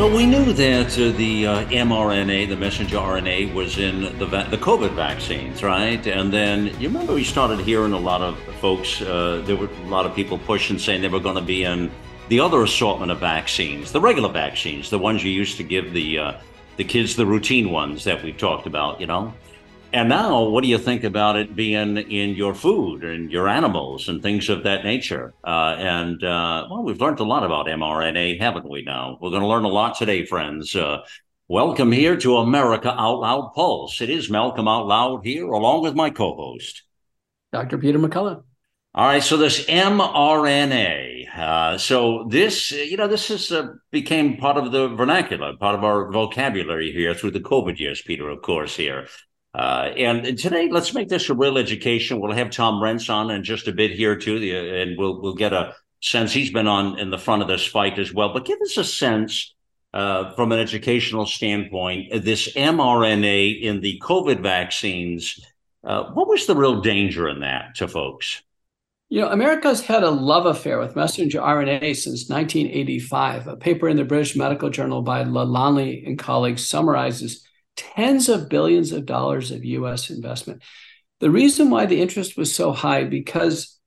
Well, we knew that uh, the uh, mRNA, the messenger RNA, was in the va- the COVID vaccines, right? And then you remember we started hearing a lot of folks. Uh, there were a lot of people pushing, saying they were going to be in the other assortment of vaccines, the regular vaccines, the ones you used to give the uh, the kids, the routine ones that we've talked about, you know. And now, what do you think about it being in your food and your animals and things of that nature? Uh, and uh, well, we've learned a lot about mRNA, haven't we? Now we're going to learn a lot today, friends. Uh, welcome here to America Out Loud Pulse. It is Malcolm Out Loud here, along with my co-host, Dr. Peter McCullough. All right, so this mRNA. Uh, so this, you know, this is uh, became part of the vernacular, part of our vocabulary here through the COVID years, Peter, of course, here. Uh, and today, let's make this a real education. We'll have Tom Renz on in just a bit here too, and we'll we'll get a sense. He's been on in the front of this fight as well. But give us a sense uh, from an educational standpoint. This mRNA in the COVID vaccines. Uh, what was the real danger in that to folks? You know, America's had a love affair with messenger RNA since 1985. A paper in the British Medical Journal by Lalani and colleagues summarizes tens of billions of dollars of US investment. The reason why the interest was so high because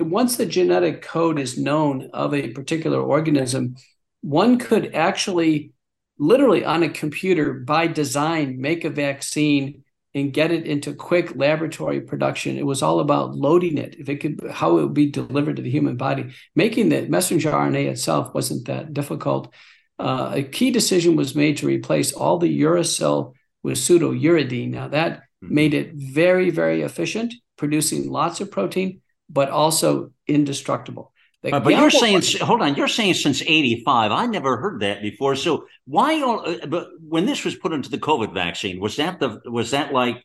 once the genetic code is known of a particular organism, one could actually literally on a computer by design make a vaccine and get it into quick laboratory production. It was all about loading it, if it could, how it would be delivered to the human body. Making the messenger RNA itself wasn't that difficult. Uh, a key decision was made to replace all the uracil with pseudouridine. Now, that mm-hmm. made it very, very efficient, producing lots of protein, but also indestructible. Uh, but you're saying, hold on, you're saying since 85. I never heard that before. So why, uh, but when this was put into the COVID vaccine, was that the, was that like,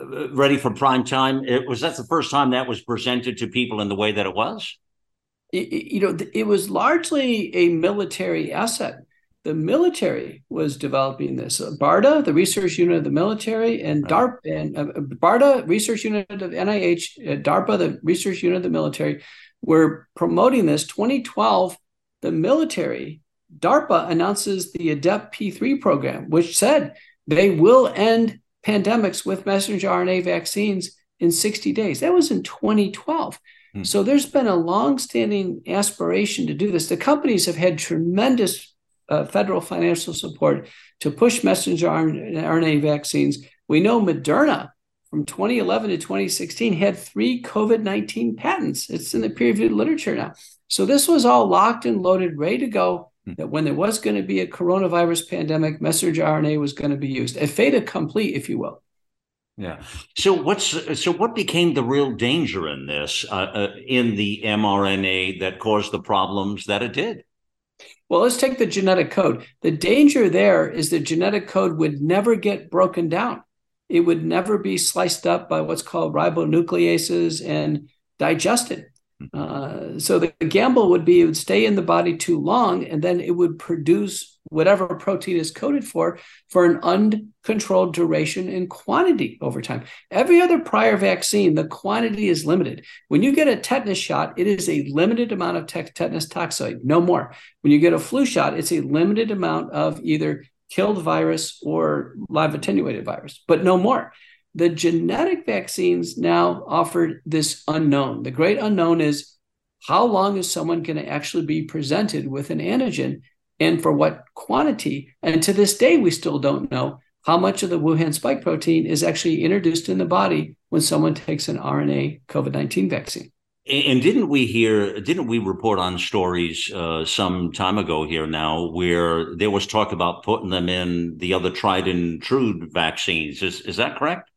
uh, ready for prime time? It, was that the first time that was presented to people in the way that it was? you know, it was largely a military asset. The military was developing this. Uh, BARDA, the research unit of the military, and. DARPA, and uh, BARDA, research unit of NIH, uh, DARPA, the research unit of the military, were promoting this. 2012, the military, DARPA announces the ADEPT P3 program, which said they will end pandemics with messenger RNA vaccines in 60 days. That was in 2012. Hmm. So there's been a long-standing aspiration to do this. The companies have had tremendous uh, federal financial support to push messenger RNA vaccines. We know Moderna from 2011 to 2016 had three COVID 19 patents. It's in the peer reviewed literature now. So this was all locked and loaded, ready to go. Hmm. That when there was going to be a coronavirus pandemic, messenger RNA was going to be used, a fait accompli, if you will. Yeah. So what's so what became the real danger in this uh, uh, in the mRNA that caused the problems that it did? Well, let's take the genetic code. The danger there is the genetic code would never get broken down. It would never be sliced up by what's called ribonucleases and digested. Uh, so the gamble would be it would stay in the body too long, and then it would produce whatever protein is coded for for an uncontrolled duration and quantity over time. Every other prior vaccine, the quantity is limited. When you get a tetanus shot, it is a limited amount of te- tetanus toxoid, no more. When you get a flu shot, it's a limited amount of either killed virus or live attenuated virus, but no more. The genetic vaccines now offer this unknown. The great unknown is how long is someone going to actually be presented with an antigen and for what quantity. And to this day, we still don't know how much of the Wuhan spike protein is actually introduced in the body when someone takes an RNA COVID 19 vaccine. And didn't we hear, didn't we report on stories uh, some time ago here now where there was talk about putting them in the other tried and true vaccines? Is, is that correct?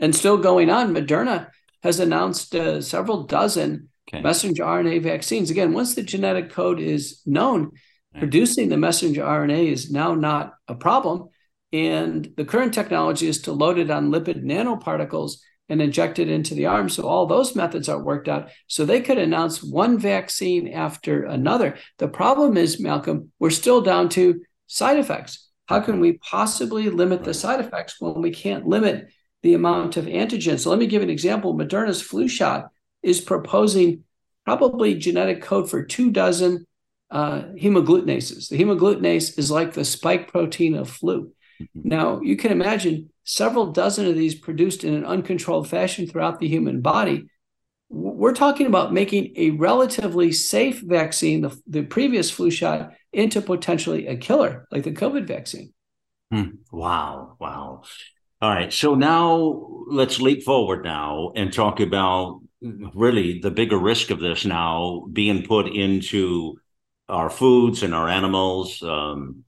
And still going on, Moderna has announced uh, several dozen okay. messenger RNA vaccines. Again, once the genetic code is known, Producing the messenger RNA is now not a problem. And the current technology is to load it on lipid nanoparticles and inject it into the arm. So all those methods are worked out. So they could announce one vaccine after another. The problem is, Malcolm, we're still down to side effects. How can we possibly limit the side effects when we can't limit the amount of antigen? So let me give an example. Moderna's flu shot is proposing probably genetic code for two dozen uh, hemaggglutinases. The hemagglutinase is like the spike protein of flu. Mm-hmm. Now, you can imagine several dozen of these produced in an uncontrolled fashion throughout the human body. We're talking about making a relatively safe vaccine, the, the previous flu shot, into potentially a killer, like the COVID vaccine. Hmm. Wow. Wow. All right. So now let's leap forward now and talk about really the bigger risk of this now being put into our foods and our animals. Um,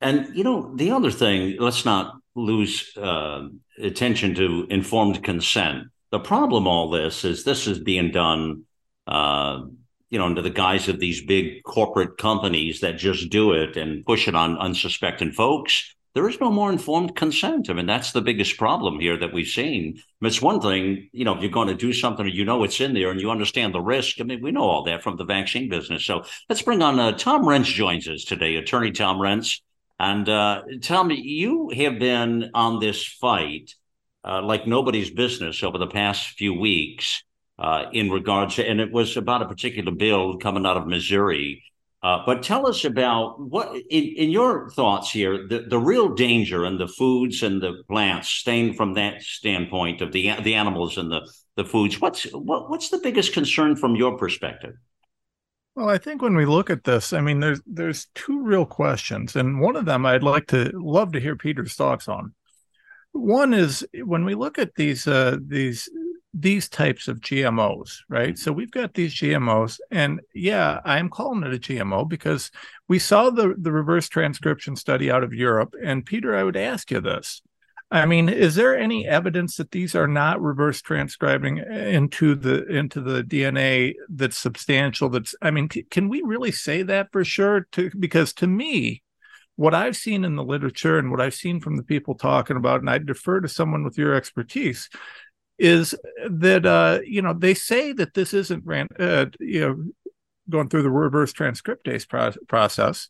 and you know, the other thing, let's not lose uh, attention to informed consent. The problem all this is this is being done, uh, you know, under the guise of these big corporate companies that just do it and push it on unsuspecting folks there is no more informed consent. I mean, that's the biggest problem here that we've seen. I mean, it's one thing, you know, if you're going to do something you know it's in there and you understand the risk. I mean, we know all that from the vaccine business. So let's bring on uh, Tom Renz joins us today, attorney Tom Renz. And uh, tell me, you have been on this fight uh, like nobody's business over the past few weeks uh, in regards to, and it was about a particular bill coming out of Missouri uh, but tell us about what, in, in your thoughts here, the, the real danger in the foods and the plants, staying from that standpoint of the the animals and the the foods. What's what, what's the biggest concern from your perspective? Well, I think when we look at this, I mean, there's there's two real questions, and one of them I'd like to love to hear Peter's thoughts on. One is when we look at these uh, these these types of GMOs, right? So we've got these GMOs, and yeah, I'm calling it a GMO because we saw the the reverse transcription study out of Europe. And Peter, I would ask you this: I mean, is there any evidence that these are not reverse transcribing into the into the DNA that's substantial? That's I mean, c- can we really say that for sure? To because to me, what I've seen in the literature and what I've seen from the people talking about, and I defer to someone with your expertise, is that uh, you know they say that this isn't ran, uh, you know going through the reverse transcriptase pro- process,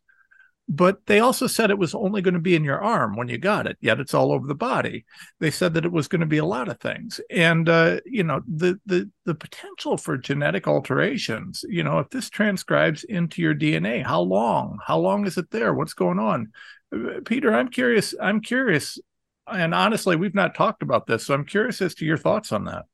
but they also said it was only going to be in your arm when you got it. Yet it's all over the body. They said that it was going to be a lot of things, and uh, you know the the the potential for genetic alterations. You know, if this transcribes into your DNA, how long? How long is it there? What's going on? Uh, Peter, I'm curious. I'm curious and honestly, we've not talked about this, so I'm curious as to your thoughts on that.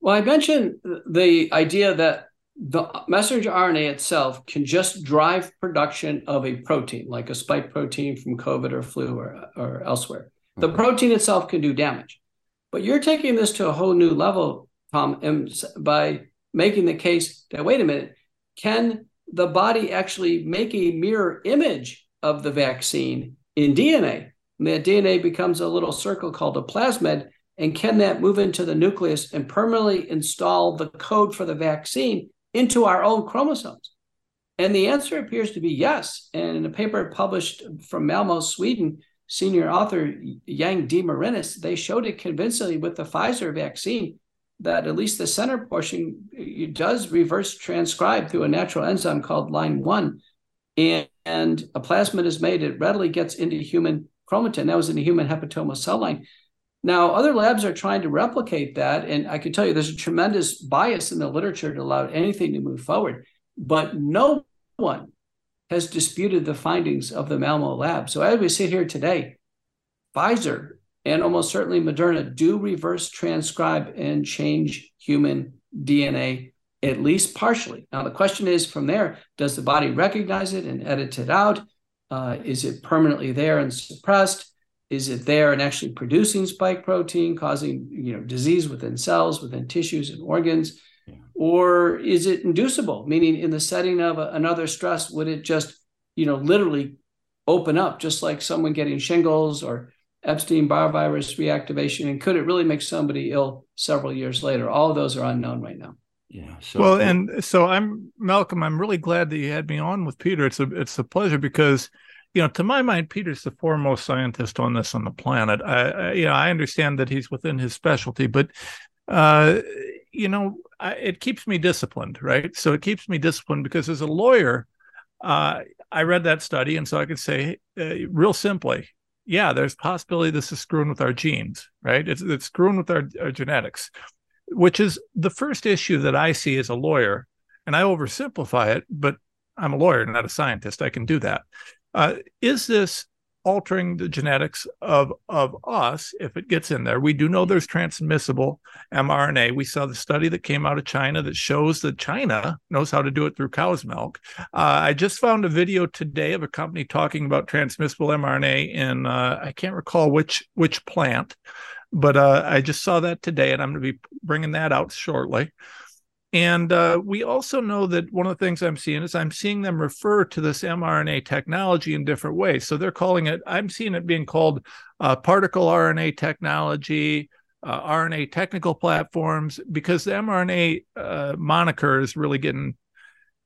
Well, I mentioned the idea that the messenger RNA itself can just drive production of a protein, like a spike protein from COVID or flu or, or elsewhere. The mm-hmm. protein itself can do damage. But you're taking this to a whole new level, Tom, by making the case that, wait a minute, can the body actually make a mirror image of the vaccine in DNA? And that DNA becomes a little circle called a plasmid. And can that move into the nucleus and permanently install the code for the vaccine into our own chromosomes? And the answer appears to be yes. And in a paper published from Malmo, Sweden, senior author Yang de Marinis, they showed it convincingly with the Pfizer vaccine that at least the center portion does reverse transcribe through a natural enzyme called line one. And, and a plasmid is made, it readily gets into human chromatin. That was in the human hepatoma cell line. Now, other labs are trying to replicate that. And I can tell you there's a tremendous bias in the literature to allow anything to move forward. But no one has disputed the findings of the Malmo lab. So as we sit here today, Pfizer and almost certainly Moderna do reverse transcribe and change human DNA, at least partially. Now, the question is from there, does the body recognize it and edit it out? Uh, is it permanently there and suppressed? Is it there and actually producing spike protein, causing you know disease within cells, within tissues and organs? Yeah. Or is it inducible, meaning in the setting of a, another stress, would it just you know literally open up, just like someone getting shingles or Epstein-Barr virus reactivation, and could it really make somebody ill several years later? All of those are unknown right now. Yeah. So, well, and so I'm Malcolm. I'm really glad that you had me on with Peter. It's a it's a pleasure because you know, to my mind, Peter's the foremost scientist on this on the planet. I, I you know, I understand that he's within his specialty, but uh, you know, I, it keeps me disciplined, right? So it keeps me disciplined because as a lawyer, uh, I read that study, and so I could say, uh, real simply, yeah, there's possibility this is screwing with our genes, right? It's it's screwing with our, our genetics, which is the first issue that I see as a lawyer, and I oversimplify it, but I'm a lawyer, not a scientist. I can do that. Uh, is this altering the genetics of of us if it gets in there. We do know there's transmissible mRNA. We saw the study that came out of China that shows that China knows how to do it through cow's milk. Uh, I just found a video today of a company talking about transmissible mRNA in uh, I can't recall which which plant, but uh, I just saw that today, and I'm going to be bringing that out shortly. And uh, we also know that one of the things I'm seeing is I'm seeing them refer to this mRNA technology in different ways. So they're calling it, I'm seeing it being called uh, particle RNA technology, uh, RNA technical platforms, because the mRNA uh, moniker is really getting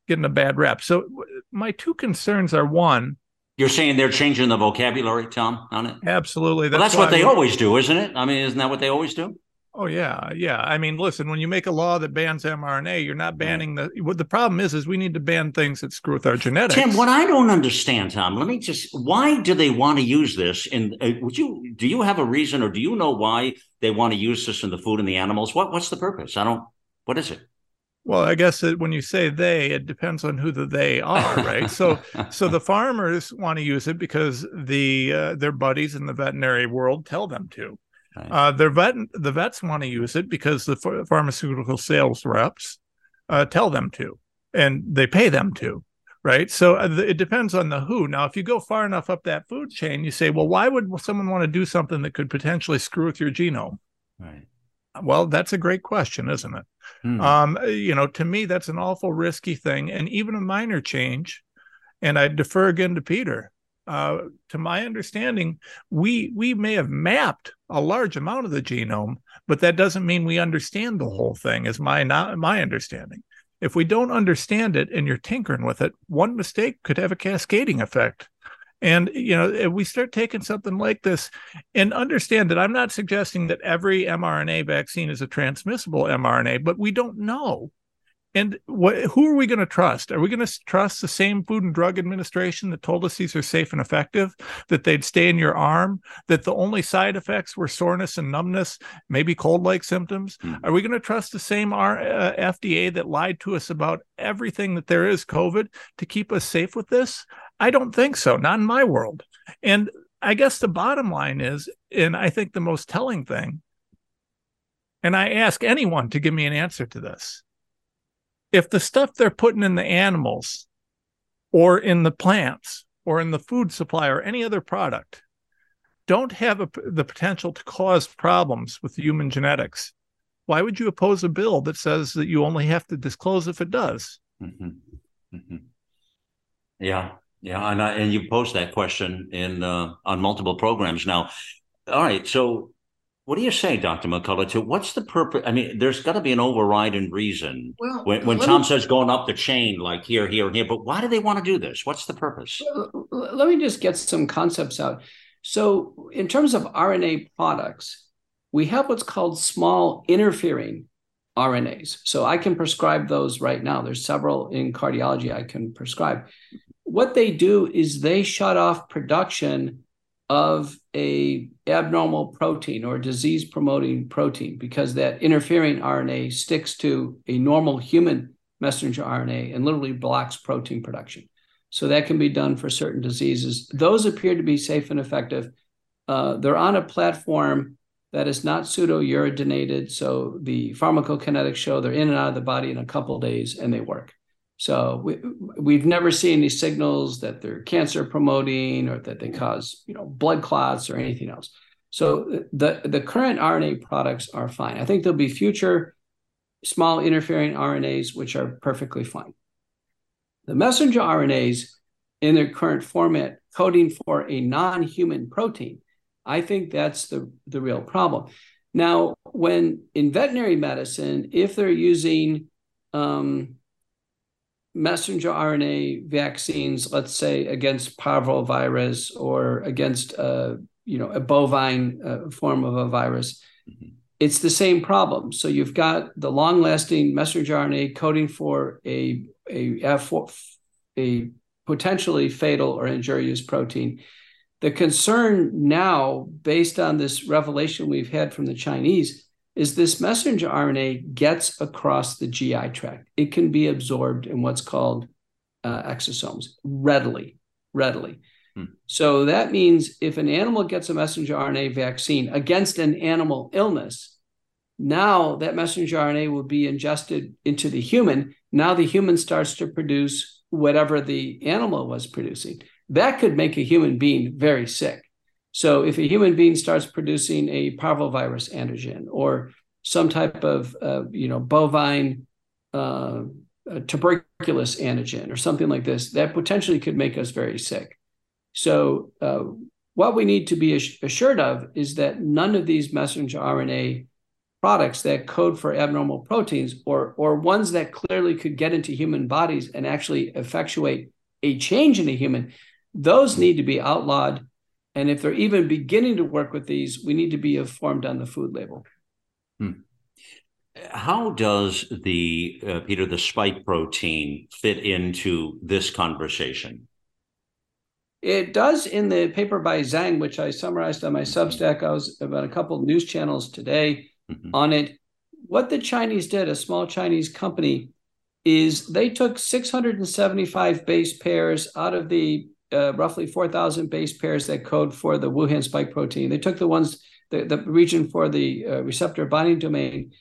getting a bad rap. So my two concerns are one. You're saying they're changing the vocabulary, Tom, on it? Absolutely. That's, well, that's what they always do, isn't it? I mean, isn't that what they always do? Oh yeah, yeah. I mean, listen, when you make a law that bans mRNA, you're not banning the. What the problem is, is we need to ban things that screw with our genetics. Tim, what I don't understand, Tom, let me just. Why do they want to use this? And uh, would you do you have a reason, or do you know why they want to use this in the food and the animals? What what's the purpose? I don't. What is it? Well, I guess that when you say they, it depends on who the they are, right? so, so the farmers want to use it because the uh, their buddies in the veterinary world tell them to. Right. Uh, their vet, the vets want to use it because the ph- pharmaceutical sales reps uh, tell them to, and they pay them to, right? So uh, it depends on the who. Now, if you go far enough up that food chain, you say, well, why would someone want to do something that could potentially screw with your genome? Right. Well, that's a great question, isn't it? Hmm. Um, you know, to me, that's an awful risky thing, and even a minor change. And I defer again to Peter uh, to my understanding, we we may have mapped a large amount of the genome, but that doesn't mean we understand the whole thing. Is my not my understanding. If we don't understand it and you're tinkering with it, one mistake could have a cascading effect. And you know, we start taking something like this, and understand that I'm not suggesting that every mRNA vaccine is a transmissible mRNA, but we don't know. And what, who are we going to trust? Are we going to trust the same Food and Drug Administration that told us these are safe and effective, that they'd stay in your arm, that the only side effects were soreness and numbness, maybe cold like symptoms? Mm-hmm. Are we going to trust the same R, uh, FDA that lied to us about everything that there is COVID to keep us safe with this? I don't think so, not in my world. And I guess the bottom line is, and I think the most telling thing, and I ask anyone to give me an answer to this if the stuff they're putting in the animals or in the plants or in the food supply or any other product don't have a, the potential to cause problems with human genetics, why would you oppose a bill that says that you only have to disclose if it does? Mm-hmm. Mm-hmm. Yeah, yeah, and I, and you posed that question in uh, on multiple programs now. All right, so what do you say, Dr. McCullough? To what's the purpose? I mean, there's got to be an overriding reason. Well, when, when Tom me, says going up the chain, like here, here, and here, but why do they want to do this? What's the purpose? Let me just get some concepts out. So, in terms of RNA products, we have what's called small interfering RNAs. So, I can prescribe those right now. There's several in cardiology I can prescribe. What they do is they shut off production of a abnormal protein or disease promoting protein because that interfering RNA sticks to a normal human messenger RNA and literally blocks protein production. So that can be done for certain diseases. Those appear to be safe and effective. Uh, they're on a platform that is not pseudo-uridinated. So the pharmacokinetics show they're in and out of the body in a couple days and they work. So we, we've never seen any signals that they're cancer promoting or that they cause, you know, blood clots or anything else. So the the current RNA products are fine. I think there'll be future small interfering RNAs which are perfectly fine. The messenger RNAs in their current format coding for a non-human protein, I think that's the, the real problem. Now, when in veterinary medicine, if they're using um, messenger RNA vaccines, let's say against parvovirus or against uh, you know a bovine uh, form of a virus, mm-hmm. it's the same problem. So you've got the long-lasting messenger RNA coding for a a F4, a potentially fatal or injurious protein. The concern now, based on this revelation we've had from the Chinese, is this messenger RNA gets across the GI tract. It can be absorbed in what's called uh, exosomes readily, readily. Hmm. So that means if an animal gets a messenger RNA vaccine against an animal illness, now that messenger RNA will be ingested into the human. Now the human starts to produce whatever the animal was producing. That could make a human being very sick. So if a human being starts producing a parvovirus antigen or some type of uh, you know bovine uh, tuberculous antigen or something like this, that potentially could make us very sick. So uh, what we need to be assured of is that none of these messenger RNA products that code for abnormal proteins or or ones that clearly could get into human bodies and actually effectuate a change in a human, those need to be outlawed and if they're even beginning to work with these, we need to be informed on the food label. Hmm. How does the uh, Peter the spike protein fit into this conversation? It does in the paper by Zhang, which I summarized on my mm-hmm. Substack. I was about a couple news channels today mm-hmm. on it. What the Chinese did, a small Chinese company, is they took 675 base pairs out of the uh, roughly 4,000 base pairs that code for the Wuhan spike protein. They took the ones, the, the region for the uh, receptor binding domain,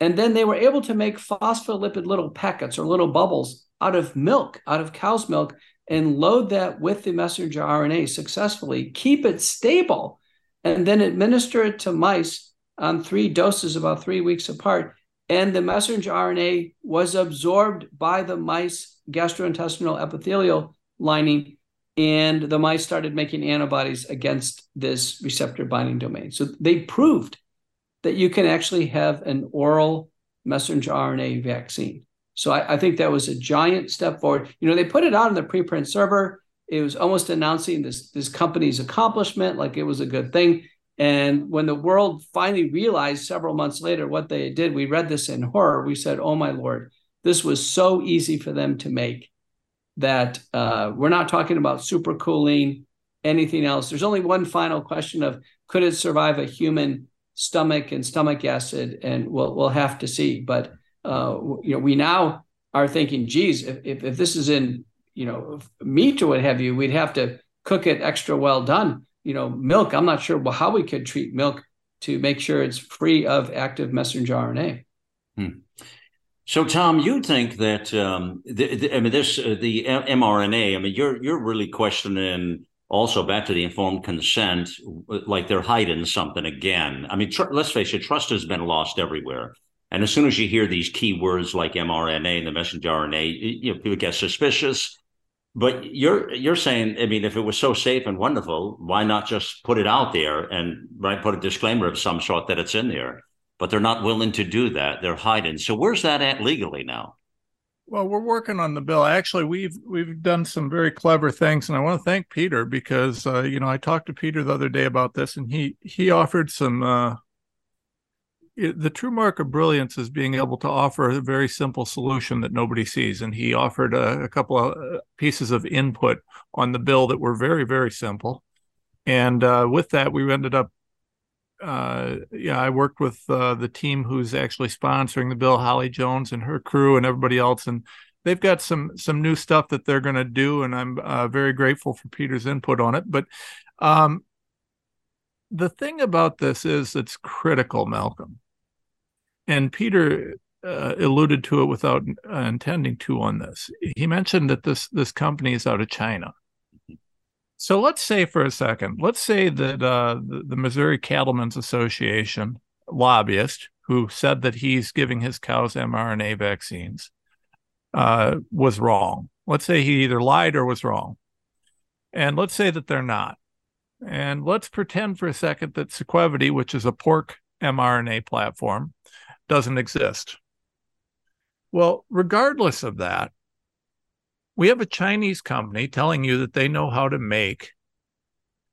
and then they were able to make phospholipid little packets or little bubbles out of milk, out of cow's milk, and load that with the messenger RNA successfully, keep it stable, and then administer it to mice on three doses about three weeks apart. And the messenger RNA was absorbed by the mice gastrointestinal epithelial lining and the mice started making antibodies against this receptor binding domain. So they proved that you can actually have an oral messenger RNA vaccine. So I, I, think that was a giant step forward. You know, they put it out on the preprint server. It was almost announcing this this company's accomplishment, like it was a good thing. And when the world finally realized several months later what they did, we read this in horror. We said, "Oh my lord, this was so easy for them to make." That uh, we're not talking about supercooling, anything else. There's only one final question of could it survive a human stomach and stomach acid, and we'll we'll have to see. But uh, you know, we now are thinking, geez, if, if, if this is in you know meat or what have you, we'd have to cook it extra well done. You know, milk. I'm not sure how we could treat milk to make sure it's free of active messenger RNA. Hmm. So, Tom, you think that um, the, the, I mean this uh, the mRNA? I mean, you're you're really questioning also back to the informed consent, like they're hiding something again. I mean, tr- let's face it, trust has been lost everywhere. And as soon as you hear these key words like mRNA and the messenger RNA, you know, people get suspicious. But you're you're saying, I mean, if it was so safe and wonderful, why not just put it out there and right put a disclaimer of some sort that it's in there? But they're not willing to do that. They're hiding. So where's that at legally now? Well, we're working on the bill. Actually, we've we've done some very clever things, and I want to thank Peter because uh, you know I talked to Peter the other day about this, and he he offered some. Uh, the true mark of brilliance is being able to offer a very simple solution that nobody sees, and he offered a, a couple of uh, pieces of input on the bill that were very very simple, and uh, with that we ended up uh, yeah, I worked with uh, the team who's actually sponsoring the bill, Holly Jones and her crew, and everybody else, and they've got some some new stuff that they're going to do, and I'm uh, very grateful for Peter's input on it. But um, the thing about this is it's critical, Malcolm, and Peter uh, alluded to it without uh, intending to on this. He mentioned that this this company is out of China. So let's say for a second, let's say that uh, the, the, Missouri Cattlemen's Association lobbyist who said that he's giving his cows mRNA vaccines uh, was wrong. Let's say he either lied or was wrong. And let's say that they're not. And let's pretend for a second that Sequevity, which is a pork mRNA platform, doesn't exist. Well, regardless of that, we have a Chinese company telling you that they know how to make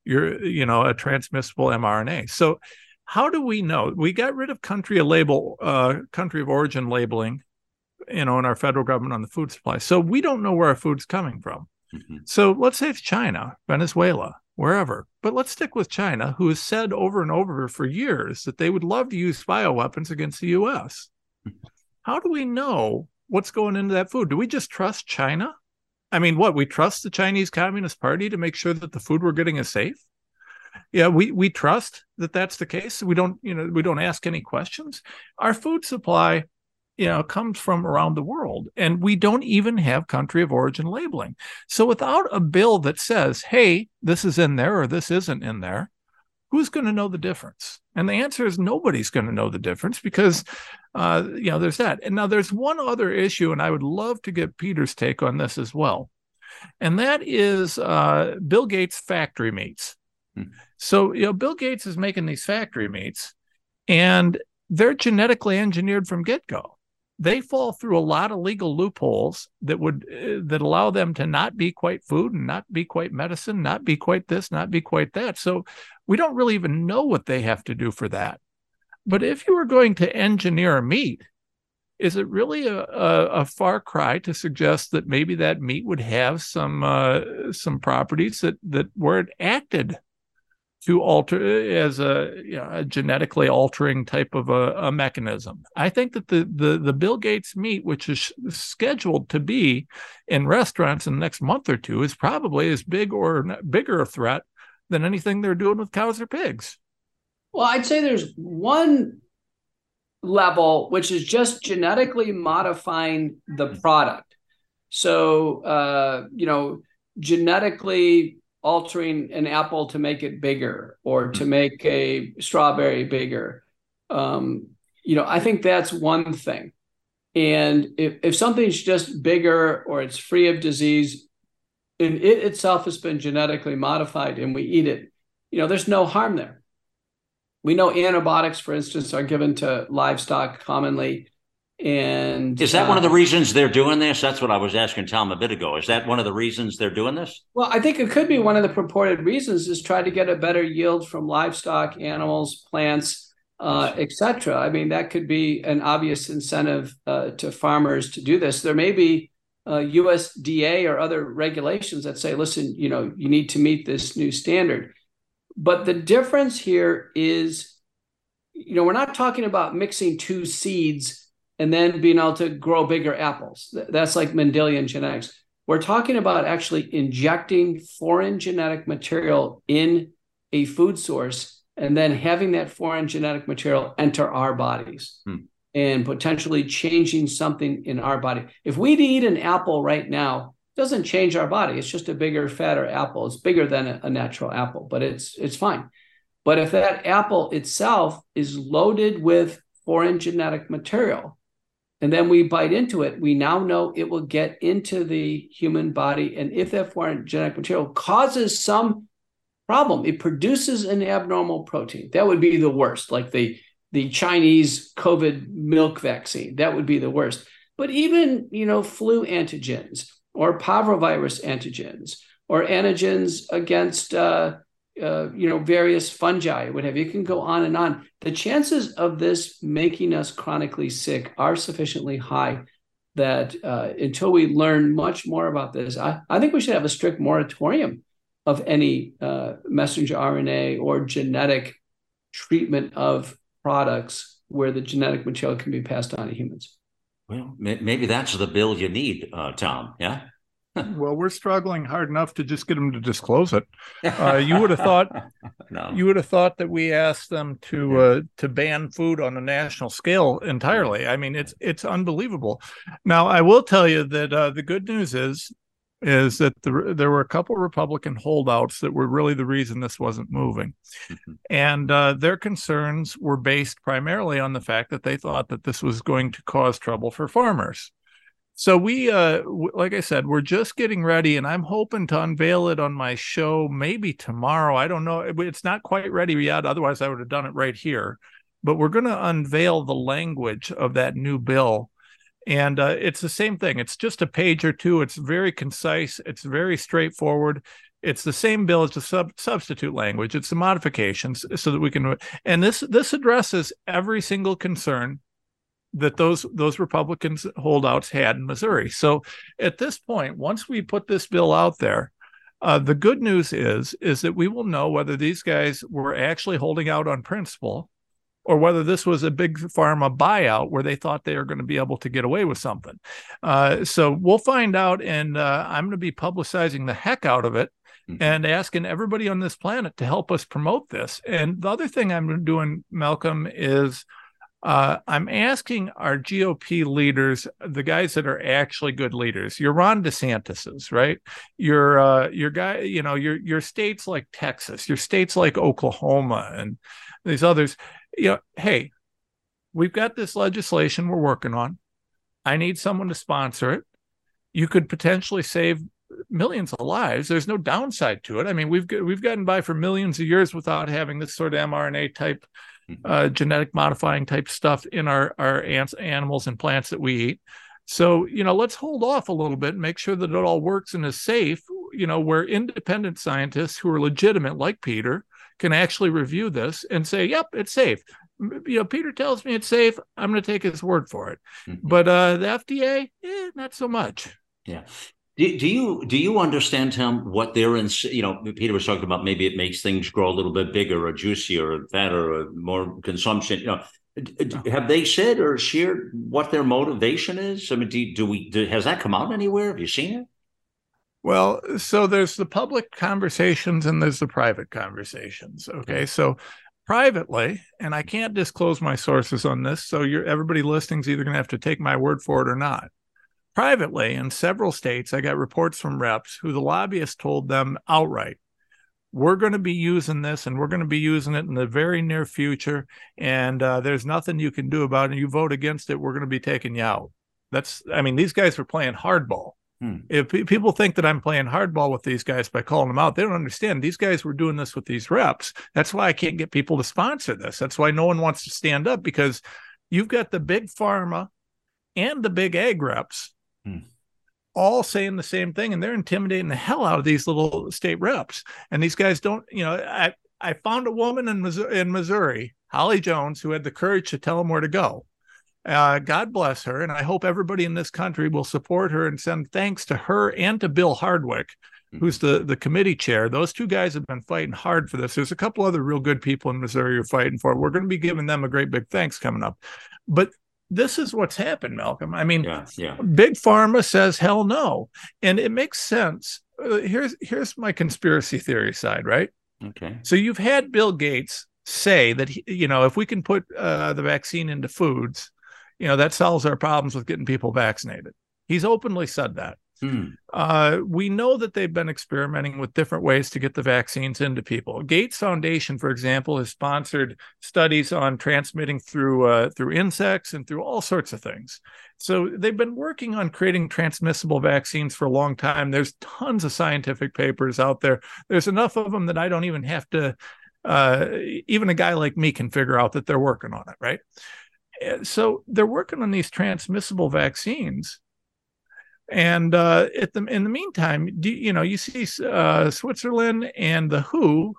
your, you know, a transmissible mRNA. So how do we know? We got rid of country of label, uh, country of origin labeling, you know, in our federal government on the food supply. So we don't know where our food's coming from. Mm-hmm. So let's say it's China, Venezuela, wherever. But let's stick with China, who has said over and over for years that they would love to use bioweapons against the US. Mm-hmm. How do we know what's going into that food? Do we just trust China? I mean, what we trust the Chinese Communist Party to make sure that the food we're getting is safe? Yeah, we we trust that that's the case. We don't, you know, we don't ask any questions. Our food supply, you know, comes from around the world, and we don't even have country of origin labeling. So without a bill that says, "Hey, this is in there" or "This isn't in there," who's going to know the difference? And the answer is nobody's going to know the difference because, uh, you know, there's that. And now there's one other issue, and I would love to get Peter's take on this as well. And that is uh, Bill Gates' factory meats. Hmm. So, you know, Bill Gates is making these factory meats, and they're genetically engineered from get go they fall through a lot of legal loopholes that would uh, that allow them to not be quite food and not be quite medicine not be quite this not be quite that. So we don't really even know what they have to do for that. But if you were going to engineer a meat is it really a, a, a far cry to suggest that maybe that meat would have some uh, some properties that that weren't acted to alter as a, you know, a genetically altering type of a, a, mechanism. I think that the, the the Bill Gates meat, which is scheduled to be in restaurants in the next month or two, is probably as big or bigger a threat than anything they're doing with cows or pigs. Well, I'd say there's one level which is just genetically modifying the product. So, uh, you know, genetically altering an apple to make it bigger or to mm-hmm. make a strawberry bigger. Um, you know, I think that's one thing. And if, if something's just bigger or it's free of disease, and it itself has been genetically modified and we eat it, you know, there's no harm there. We know antibiotics, for instance, are given to livestock commonly. And is that uh, one of the uh, reasons they're doing this? That's what I was asking Tom a bit ago. Is that one of the reasons they're doing this? Well, I think it could be one of the purported reasons is try to get a better yield from livestock, animals, plants, uh, etc. I mean, that could be an obvious incentive uh, to farmers to do this. There may be USDA uh, or other regulations that say, listen, you know, you need to meet this new standard. But the difference here is, you know, we're not talking about mixing two seeds and then being able to grow bigger apples. That's like Mendelian genetics. We're talking about actually injecting foreign genetic material in a food source and then having that foreign genetic material enter our bodies hmm. and potentially changing something in our body. If we eat an apple right now, it doesn't change our body. It's just a bigger, fatter apple. It's bigger than a, a natural apple, but it's it's fine. But if that apple itself is loaded with foreign genetic material, and then we bite into it, we now know it will get into the human body. And if that foreign genetic material causes some problem, it produces an abnormal protein. That would be the worst, like the, the Chinese COVID milk vaccine. That would be the worst. But even, you know, flu antigens or parvovirus antigens or antigens against uh, uh, you know, various fungi, what have you. you can go on and on. The chances of this making us chronically sick are sufficiently high that uh, until we learn much more about this, I, I, think we should have a strict moratorium of any uh, messenger RNA or genetic treatment of products where the genetic material can be passed on to humans. Well, maybe that's the bill you need, uh, Tom. Yeah well, we're struggling hard enough to just get them to disclose it. Uh, you would have thought, no. you would have thought that we asked them to uh, to ban food on a national scale entirely. I mean, it's it's unbelievable. Now, I will tell you that uh, the good news is is that the, there were a couple Republican holdouts that were really the reason this wasn't moving, mm-hmm. and uh, their concerns were based primarily on the fact that they thought that this was going to cause trouble for farmers. So we, uh, w- like I said, we're just getting ready, and I'm hoping to unveil it on my show maybe tomorrow. I don't know; it's not quite ready yet. Otherwise, I would have done it right here. But we're going to unveil the language of that new bill, And uh, it's the same thing. It's just a page or two. It's very concise. It's very straightforward. It's the same bill It's a sub- substitute language. It's the modifications so that we can. And this this addresses every single concern that those those Republicans holdouts had in Missouri. So at this point, once we put this bill out there, uh, the good news is is that we will know whether these guys were actually holding out on principle or whether this was a big pharma buyout where they thought they were going to be able to get away with something. Uh, so we'll find out, and uh, I'm going to be publicizing the heck out of it. Mm-hmm. And asking everybody on this planet to help us promote this. And the other thing I'm doing, Malcolm, is uh, I'm asking our GOP leaders, the guys that are actually good leaders, your Ron DeSantis's, right? Your uh, your guy, you know, your your states like Texas, your states like Oklahoma, and these others you know, hey, we've got this legislation we're working on. I need someone to sponsor it. You could potentially save millions of lives. There's no downside to it. I mean, we've we've gotten by for millions of years without having this sort of mRNA type. Uh, genetic modifying type stuff in our our ants, animals and plants that we eat. So you know, let's hold off a little bit and make sure that it all works and is safe. You know, where independent scientists who are legitimate, like Peter, can actually review this and say, "Yep, it's safe." You know, Peter tells me it's safe. I'm going to take his word for it. Mm-hmm. But uh, the FDA, eh, not so much. Yeah. Do, do you do you understand Tim what they're in? You know, Peter was talking about maybe it makes things grow a little bit bigger or juicier or fatter or more consumption. You know, have they said or shared what their motivation is? I mean, do, do we do, has that come out anywhere? Have you seen it? Well, so there's the public conversations and there's the private conversations. Okay. Mm-hmm. So privately, and I can't disclose my sources on this, so you're everybody listening's either gonna have to take my word for it or not. Privately, in several states, I got reports from reps who the lobbyists told them outright, we're going to be using this and we're going to be using it in the very near future. And uh, there's nothing you can do about it. You vote against it, we're going to be taking you out. That's, I mean, these guys were playing hardball. Hmm. If people think that I'm playing hardball with these guys by calling them out, they don't understand. These guys were doing this with these reps. That's why I can't get people to sponsor this. That's why no one wants to stand up because you've got the big pharma and the big ag reps hmm. all saying the same thing, and they're intimidating the hell out of these little state reps. And these guys don't, you know, I I found a woman in Missouri, in Missouri Holly Jones, who had the courage to tell them where to go. Uh, God bless her. And I hope everybody in this country will support her and send thanks to her and to Bill Hardwick, mm-hmm. who's the, the committee chair. Those two guys have been fighting hard for this. There's a couple other real good people in Missouri who are fighting for it. We're going to be giving them a great big thanks coming up. But this is what's happened, Malcolm. I mean, yeah, yeah. Big Pharma says hell no. And it makes sense. Uh, here's here's my conspiracy theory side, right? Okay. So you've had Bill Gates say that he, you know if we can put uh, the vaccine into foods you know, that solves our problems with getting people vaccinated. He's openly said that. Hmm. Uh, we know that they've been experimenting with different ways to get the vaccines into people. Gates Foundation, for example, has sponsored studies on transmitting through uh, through insects and through all sorts of things. So they've been working on creating transmissible vaccines for a long time. There's tons of scientific papers out there. There's enough of them that I don't even have to. Uh, even a guy like me can figure out that they're working on it, right? so they're working on these transmissible vaccines and uh, at the in the meantime do, you know you see uh, switzerland and the who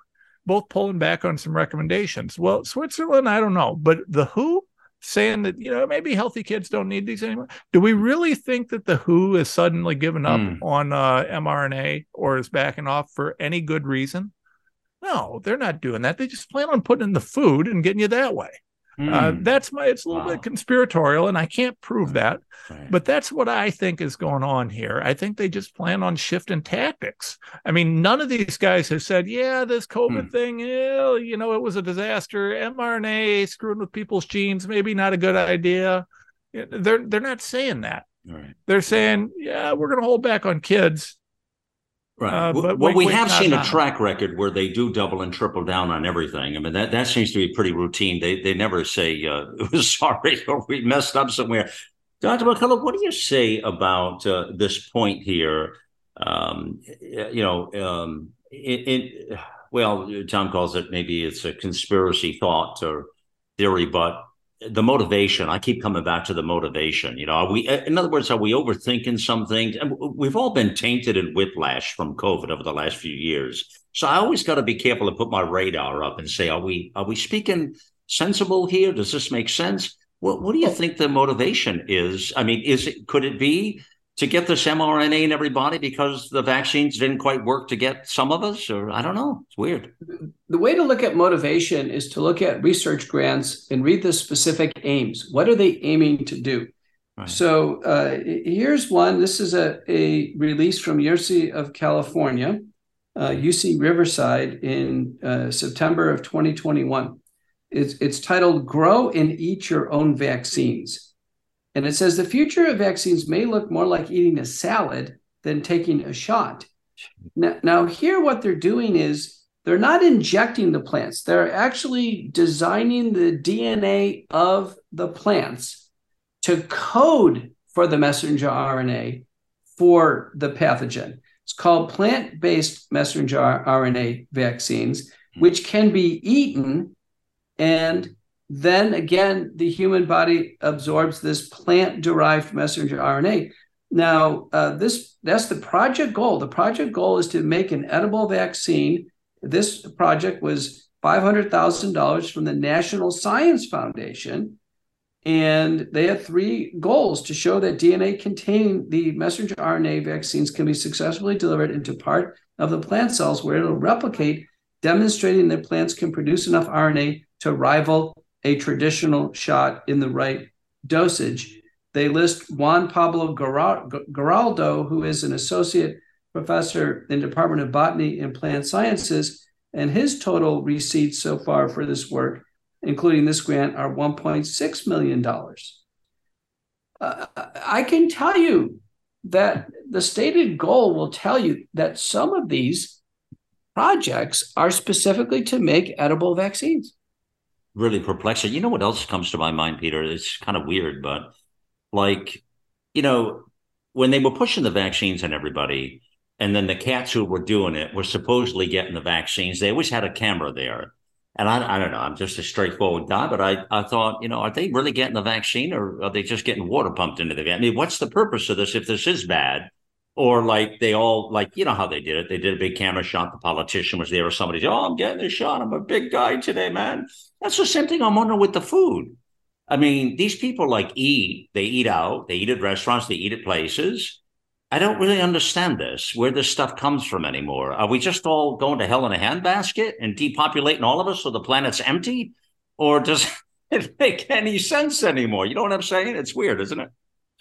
both pulling back on some recommendations. Well switzerland i don't know but the who saying that you know maybe healthy kids don't need these anymore. Do we really think that the who is suddenly given up mm. on uh, mrna or is backing off for any good reason? No they're not doing that. They just plan on putting in the food and getting you that way Mm. Uh, hmm. that's my. It's a little wow. bit conspiratorial, and I can't prove that, right. but that's what I think is going on here. I think they just plan on shifting tactics. I mean, none of these guys have said, "Yeah, this COVID hmm. thing, eh, you know, it was a disaster. mRNA screwing with people's genes, maybe not a good idea." They're they're not saying that. Right. They're saying, "Yeah, we're going to hold back on kids." Right. Uh, but well, we have seen a track record where they do double and triple down on everything. I mean, that, that seems to be pretty routine. They they never say uh, sorry or we messed up somewhere. Dr. McCullough, what do you say about uh, this point here? Um, you know, um, it, it, well, Tom calls it maybe it's a conspiracy thought or theory, but the motivation. I keep coming back to the motivation. You know, are we, in other words, are we overthinking some things? And we've all been tainted in whiplash from COVID over the last few years. So I always got to be careful to put my radar up and say, are we are we speaking sensible here? Does this make sense? What what do you think the motivation is? I mean, is it could it be to get this mRNA in everybody because the vaccines didn't quite work to get some of us? Or I don't know. It's weird. The way to look at motivation is to look at research grants and read the specific aims. What are they aiming to do? Right. So uh, here's one. This is a, a release from University of California, uh, UC Riverside in uh, September of 2021. It's, it's titled Grow and Eat Your Own Vaccines. And it says the future of vaccines may look more like eating a salad than taking a shot. Now, now here, what they're doing is they're not injecting the plants, they're actually designing the DNA of the plants to code for the messenger RNA for the pathogen. It's called plant based messenger RNA vaccines, which can be eaten and then again, the human body absorbs this plant derived messenger RNA. Now, uh, this that's the project goal. The project goal is to make an edible vaccine. This project was $500,000 from the National Science Foundation. And they had three goals to show that DNA containing the messenger RNA vaccines can be successfully delivered into part of the plant cells where it'll replicate, demonstrating that plants can produce enough RNA to rival a traditional shot in the right dosage. They list Juan Pablo Giraldo, who is an associate professor in Department of Botany and Plant Sciences, and his total receipts so far for this work, including this grant, are $1.6 million. Uh, I can tell you that the stated goal will tell you that some of these projects are specifically to make edible vaccines really perplexing. You know what else comes to my mind, Peter? It's kind of weird, but like, you know, when they were pushing the vaccines on everybody, and then the cats who were doing it were supposedly getting the vaccines, they always had a camera there. And I, I don't know, I'm just a straightforward guy, but I, I thought, you know, are they really getting the vaccine or are they just getting water pumped into the? I mean, what's the purpose of this if this is bad? Or like they all like you know how they did it. They did a big camera shot. The politician was there, or somebody said, "Oh, I'm getting a shot. I'm a big guy today, man." That's the same thing I'm wondering with the food. I mean, these people like eat. They eat out. They eat at restaurants. They eat at places. I don't really understand this. Where this stuff comes from anymore? Are we just all going to hell in a handbasket and depopulating all of us so the planet's empty, or does it make any sense anymore? You know what I'm saying? It's weird, isn't it?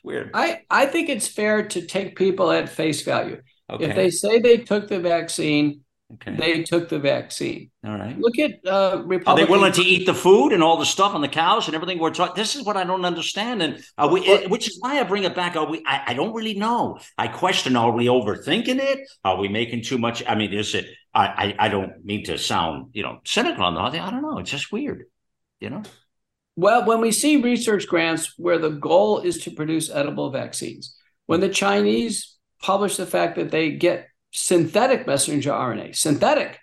Weird. I, I think it's fair to take people at face value. Okay. If they say they took the vaccine, okay. they took the vaccine. All right. Look at uh, Republican. Are they willing to eat the food and all the stuff on the cows and everything we're talking? This is what I don't understand, and are we, which is why I bring it back. Are we? I, I don't really know. I question: Are we overthinking it? Are we making too much? I mean, is it? I I, I don't mean to sound you know cynical on that. I don't know. It's just weird, you know. Well, when we see research grants where the goal is to produce edible vaccines, when the Chinese publish the fact that they get synthetic messenger RNA, synthetic,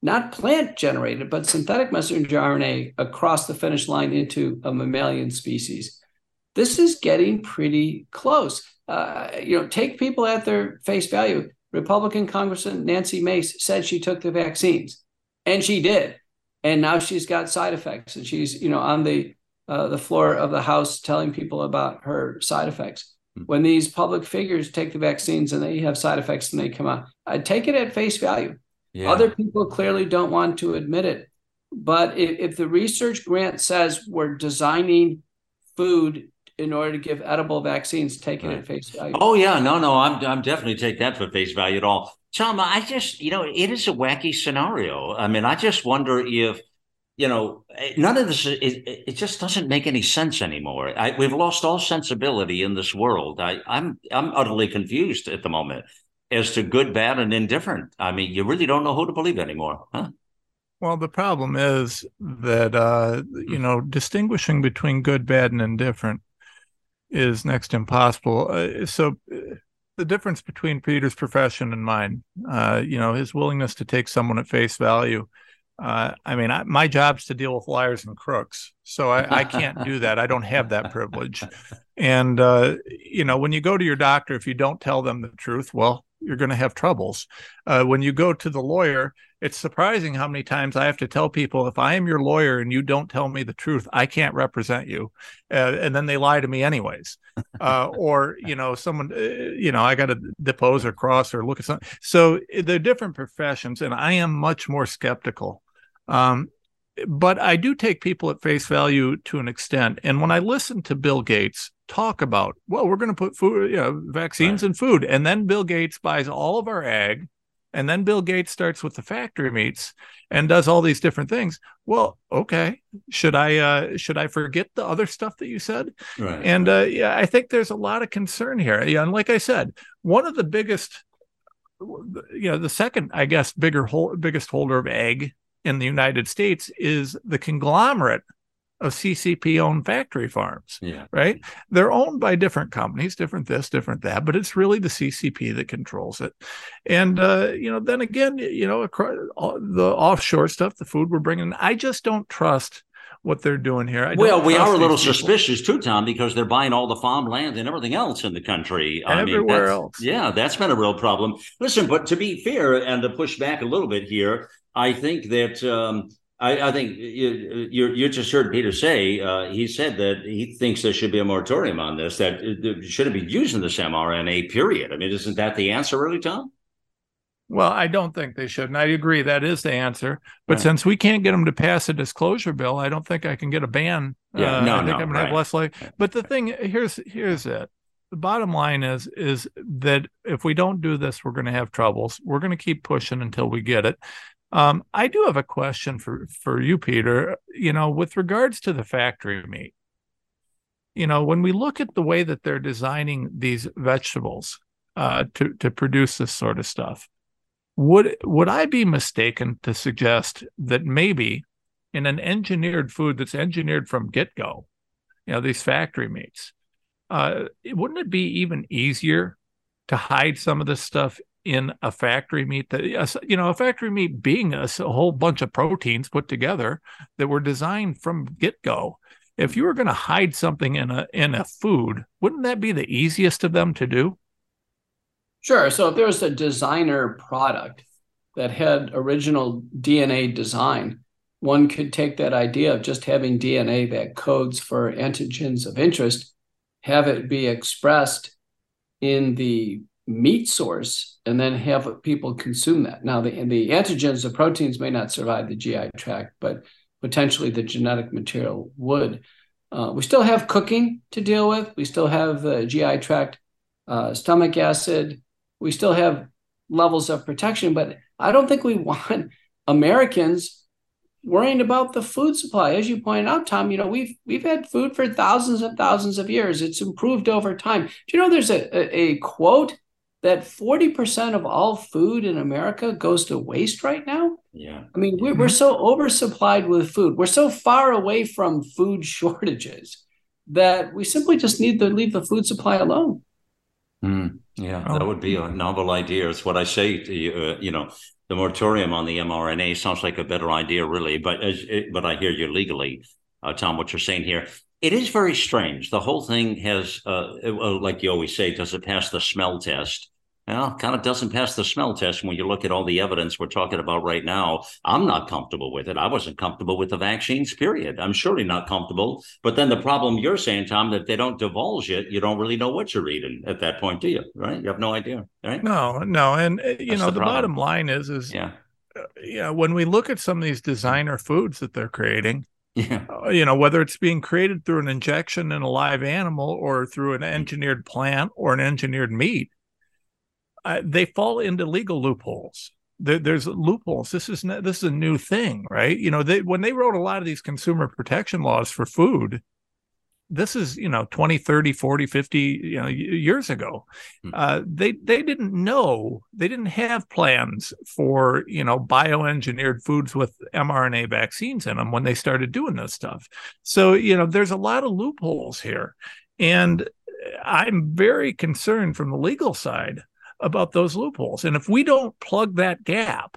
not plant generated, but synthetic messenger RNA across the finish line into a mammalian species, this is getting pretty close. Uh, you know, take people at their face value. Republican Congressman Nancy Mace said she took the vaccines, and she did and now she's got side effects and she's you know on the uh, the floor of the house telling people about her side effects mm-hmm. when these public figures take the vaccines and they have side effects and they come out i take it at face value yeah. other people clearly don't want to admit it but if, if the research grant says we're designing food in order to give edible vaccines, take it right. at face value. Oh yeah, no, no, I'm I'm definitely take that for face value at all. Tom, I just, you know, it is a wacky scenario. I mean, I just wonder if, you know, none of this, it, it just doesn't make any sense anymore. I, we've lost all sensibility in this world. I, I'm, I'm utterly confused at the moment as to good, bad, and indifferent. I mean, you really don't know who to believe anymore, huh? Well, the problem is that, uh, you know, distinguishing between good, bad, and indifferent is next impossible. Uh, so, the difference between Peter's profession and mine. Uh, you know, his willingness to take someone at face value. Uh, I mean, I, my job's to deal with liars and crooks. So I, I can't do that. I don't have that privilege. And uh, you know, when you go to your doctor, if you don't tell them the truth, well, you're going to have troubles. Uh, when you go to the lawyer, it's surprising how many times I have to tell people if I am your lawyer and you don't tell me the truth, I can't represent you. Uh, and then they lie to me anyways. Uh, or, you know, someone, uh, you know, I got to depose or cross or look at something. So eh, they're different professions, and I am much more skeptical. Um, but I do take people at face value to an extent. And when I listen to Bill Gates talk about, well, we're going to put food, you know, vaccines right. and food, and then Bill Gates buys all of our ag, and then Bill Gates starts with the factory meats and does all these different things. Well, okay, should I uh, should I forget the other stuff that you said? Right. And uh, yeah, I think there's a lot of concern here. Yeah, and like I said, one of the biggest, you know, the second, I guess, bigger hol- biggest holder of ag in the United States is the conglomerate of CCP owned factory farms. Yeah. Right. They're owned by different companies, different this, different that, but it's really the CCP that controls it. And, uh, you know, then again, you know, the offshore stuff, the food we're bringing, I just don't trust what they're doing here. I well, we are a little suspicious too, Tom, because they're buying all the farmland and everything else in the country. Everywhere I mean, else. Yeah, that's been a real problem. Listen, but to be fair and to push back a little bit here, I think that um, I, I, think you, you, you just heard Peter say uh, he said that he thinks there should be a moratorium on this. That it shouldn't be using this mRNA. Period. I mean, isn't that the answer, really, Tom? Well, I don't think they should, and I agree that is the answer. But right. since we can't get them to pass a disclosure bill, I don't think I can get a ban. Yeah, uh, no, I think no, I'm gonna right. have less like. But the thing here's here's it. The bottom line is is that if we don't do this, we're going to have troubles. We're going to keep pushing until we get it. Um, I do have a question for for you, Peter. You know, with regards to the factory meat, you know, when we look at the way that they're designing these vegetables uh, to to produce this sort of stuff, would would I be mistaken to suggest that maybe in an engineered food that's engineered from get go, you know, these factory meats, uh, wouldn't it be even easier to hide some of this stuff in a factory meat that you know a factory meat being a, a whole bunch of proteins put together that were designed from get go if you were going to hide something in a in a food wouldn't that be the easiest of them to do? Sure. So if there was a designer product that had original dna design one could take that idea of just having dna that codes for antigens of interest have it be expressed in the meat source and then have people consume that. Now, the, the antigens, the proteins may not survive the GI tract, but potentially the genetic material would. Uh, we still have cooking to deal with. We still have the GI tract, uh, stomach acid. We still have levels of protection, but I don't think we want Americans worrying about the food supply. As you pointed out, Tom, you know we've we've had food for thousands and thousands of years. It's improved over time. Do you know there's a, a, a quote that 40% of all food in America goes to waste right now. Yeah. I mean, we're, we're so oversupplied with food. We're so far away from food shortages that we simply just need to leave the food supply alone. Mm, yeah, oh. that would be a novel idea. It's what I say to you, uh, you know, the moratorium on the mRNA sounds like a better idea, really. But as, but I hear you legally, uh, Tom, what you're saying here. It is very strange. The whole thing has, uh, like you always say, does it pass the smell test? Well, kind of doesn't pass the smell test when you look at all the evidence we're talking about right now. I'm not comfortable with it. I wasn't comfortable with the vaccines, period. I'm surely not comfortable. But then the problem you're saying, Tom, that they don't divulge it, you don't really know what you're reading at that point, do you? Right? You have no idea, right? No, no. And, uh, you That's know, the, the bottom line is, is, yeah. Uh, yeah, when we look at some of these designer foods that they're creating, yeah. Uh, you know, whether it's being created through an injection in a live animal or through an engineered plant or an engineered meat, uh, they fall into legal loopholes. There, there's loopholes. This is not, this is a new thing, right? You know, they, when they wrote a lot of these consumer protection laws for food, this is you know 20 30 40 50 you know years ago hmm. uh, they they didn't know they didn't have plans for you know bioengineered foods with mrna vaccines in them when they started doing this stuff so you know there's a lot of loopholes here and i'm very concerned from the legal side about those loopholes. And if we don't plug that gap,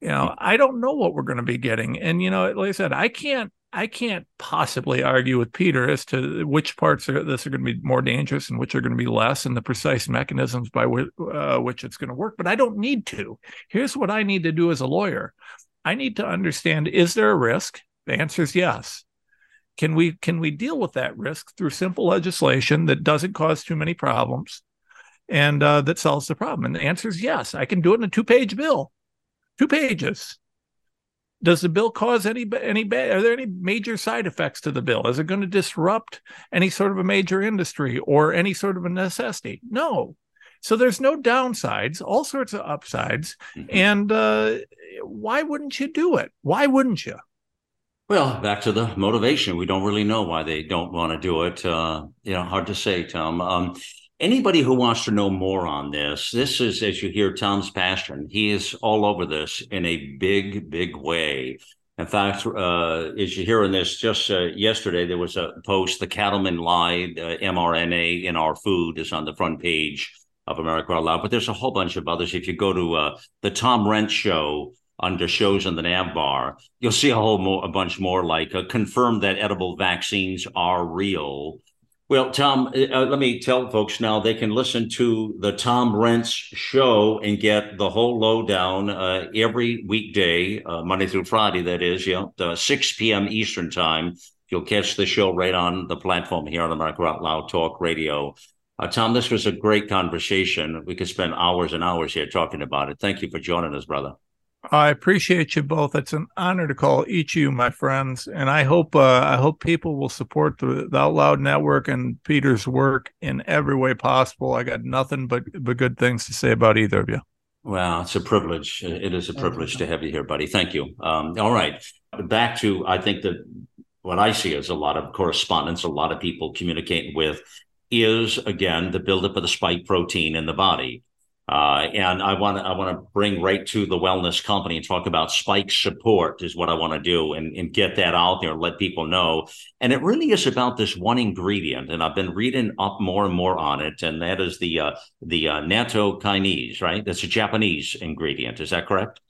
you know, I don't know what we're going to be getting. And, you know, like I said, I can't, I can't possibly argue with Peter as to which parts of this are going to be more dangerous and which are going to be less, and the precise mechanisms by which, uh, which it's going to work. But I don't need to. Here's what I need to do as a lawyer: I need to understand: is there a risk? The answer is yes. Can we can we deal with that risk through simple legislation that doesn't cause too many problems, and uh, that solves the problem? And the answer is yes. I can do it in a two page bill, two pages does the bill cause any any bad? Are there any major side effects to the bill? Is it going to disrupt any sort of a major industry or any sort of a necessity? No. So there's no downsides, all sorts of upsides, mm-hmm. and uh, why wouldn't you do it? Why wouldn't you? Well, back to the motivation. We don't really know why they don't want to do it. Uh, you know, hard to say, Tom. Um, anybody who wants to know more on this, this is, as you hear Tom's passion, he is all over this in a big, big way. In fact, uh, as you hear in this, just uh, yesterday there was a post, The Cattlemen Lied, uh, mRNA in our food is on the front page of America Out Loud, but there's a whole bunch of others. If you go to uh, the Tom Renz show, under shows on the nav bar, you'll see a whole more, a bunch more like uh, confirm that edible vaccines are real. Well, Tom, uh, uh, let me tell folks now they can listen to the Tom Renz show and get the whole lowdown uh, every weekday, uh, Monday through Friday, that is, you know, 6 p.m. Eastern time. You'll catch the show right on the platform here on America Out Loud Talk Radio. Uh, Tom, this was a great conversation. We could spend hours and hours here talking about it. Thank you for joining us, brother. I appreciate you both. It's an honor to call each of you my friends, and I hope uh, I hope people will support the, the Out Loud Network and Peter's work in every way possible. I got nothing but but good things to say about either of you. Well, it's a privilege. It is a privilege to have you here, buddy. Thank you. Um, all right, back to I think that what I see as a lot of correspondence, a lot of people communicating with, is again the buildup of the spike protein in the body. Uh, and I want to I want to bring right to the wellness company and talk about spike support is what I want to do and, and get that out there and let people know. And it really is about this one ingredient, and I've been reading up more and more on it, and that is the uh, the uh, nattokinase, right? That's a Japanese ingredient. Is that correct?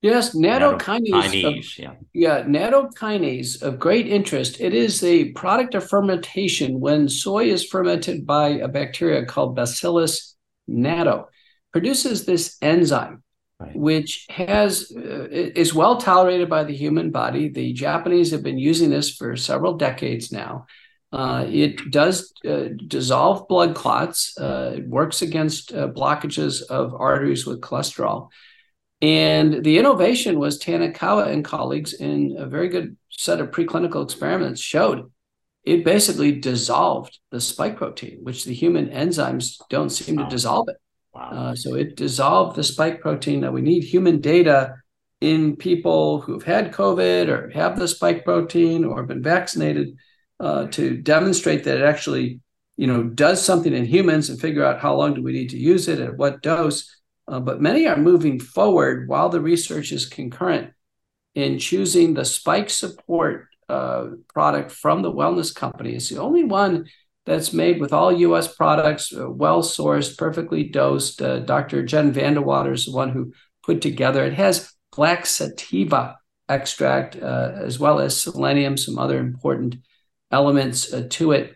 Yes, nattokinase. Nattokinase, yeah. Yeah, nattokinase of great interest. It is a product of fermentation when soy is fermented by a bacteria called Bacillus natto produces this enzyme, right. which has uh, is well tolerated by the human body. The Japanese have been using this for several decades now. Uh, it does uh, dissolve blood clots. Uh, it works against uh, blockages of arteries with cholesterol. And the innovation was Tanikawa and colleagues in a very good set of preclinical experiments showed it basically dissolved the spike protein, which the human enzymes don't seem wow. to dissolve it. Wow. Uh, so it dissolved the spike protein Now we need human data in people who've had COVID or have the spike protein or been vaccinated uh, to demonstrate that it actually, you know, does something in humans and figure out how long do we need to use it at what dose. Uh, but many are moving forward while the research is concurrent in choosing the spike support uh, product from the wellness company. It's the only one that's made with all U.S. products, uh, well sourced, perfectly dosed. Uh, Dr. Jen Vandewater is the one who put together. It has black sativa extract uh, as well as selenium, some other important elements uh, to it,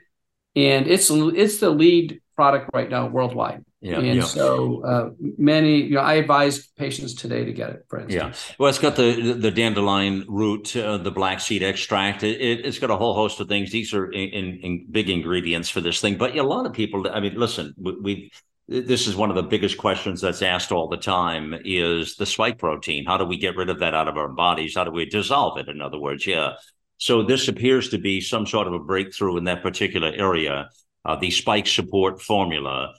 and it's it's the lead product right now worldwide. Yeah, and yeah. so uh, many, you know, I advise patients today to get it. For instance, yeah. Well, it's got the the dandelion root, uh, the black seed extract. It, has got a whole host of things. These are in, in, in, big ingredients for this thing. But a lot of people, I mean, listen, we, we this is one of the biggest questions that's asked all the time: is the spike protein? How do we get rid of that out of our bodies? How do we dissolve it? In other words, yeah. So this appears to be some sort of a breakthrough in that particular area. Uh, the spike support formula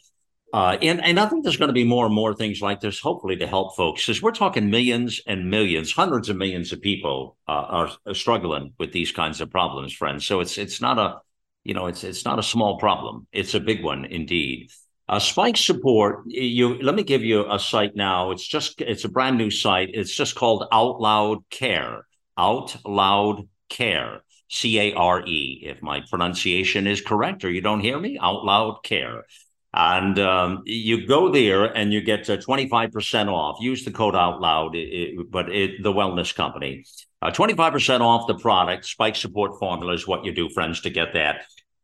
uh, and, and I think there's going to be more and more things like this, hopefully, to help folks, because we're talking millions and millions, hundreds of millions of people uh, are, are, struggling with these kinds of problems, friends. So it's it's not a, you know, it's it's not a small problem. It's a big one indeed. Uh, Spike support. You let me give you a site now. It's just it's a brand new site. It's just called Out Loud Care. Out Loud Care. C A R E. If my pronunciation is correct, or you don't hear me, Out Loud Care. And um, you go there and you get 25% off. Use the code out loud, it, it, but it, the wellness company. Uh, 25% off the product. Spike Support Formula is what you do, friends, to get that.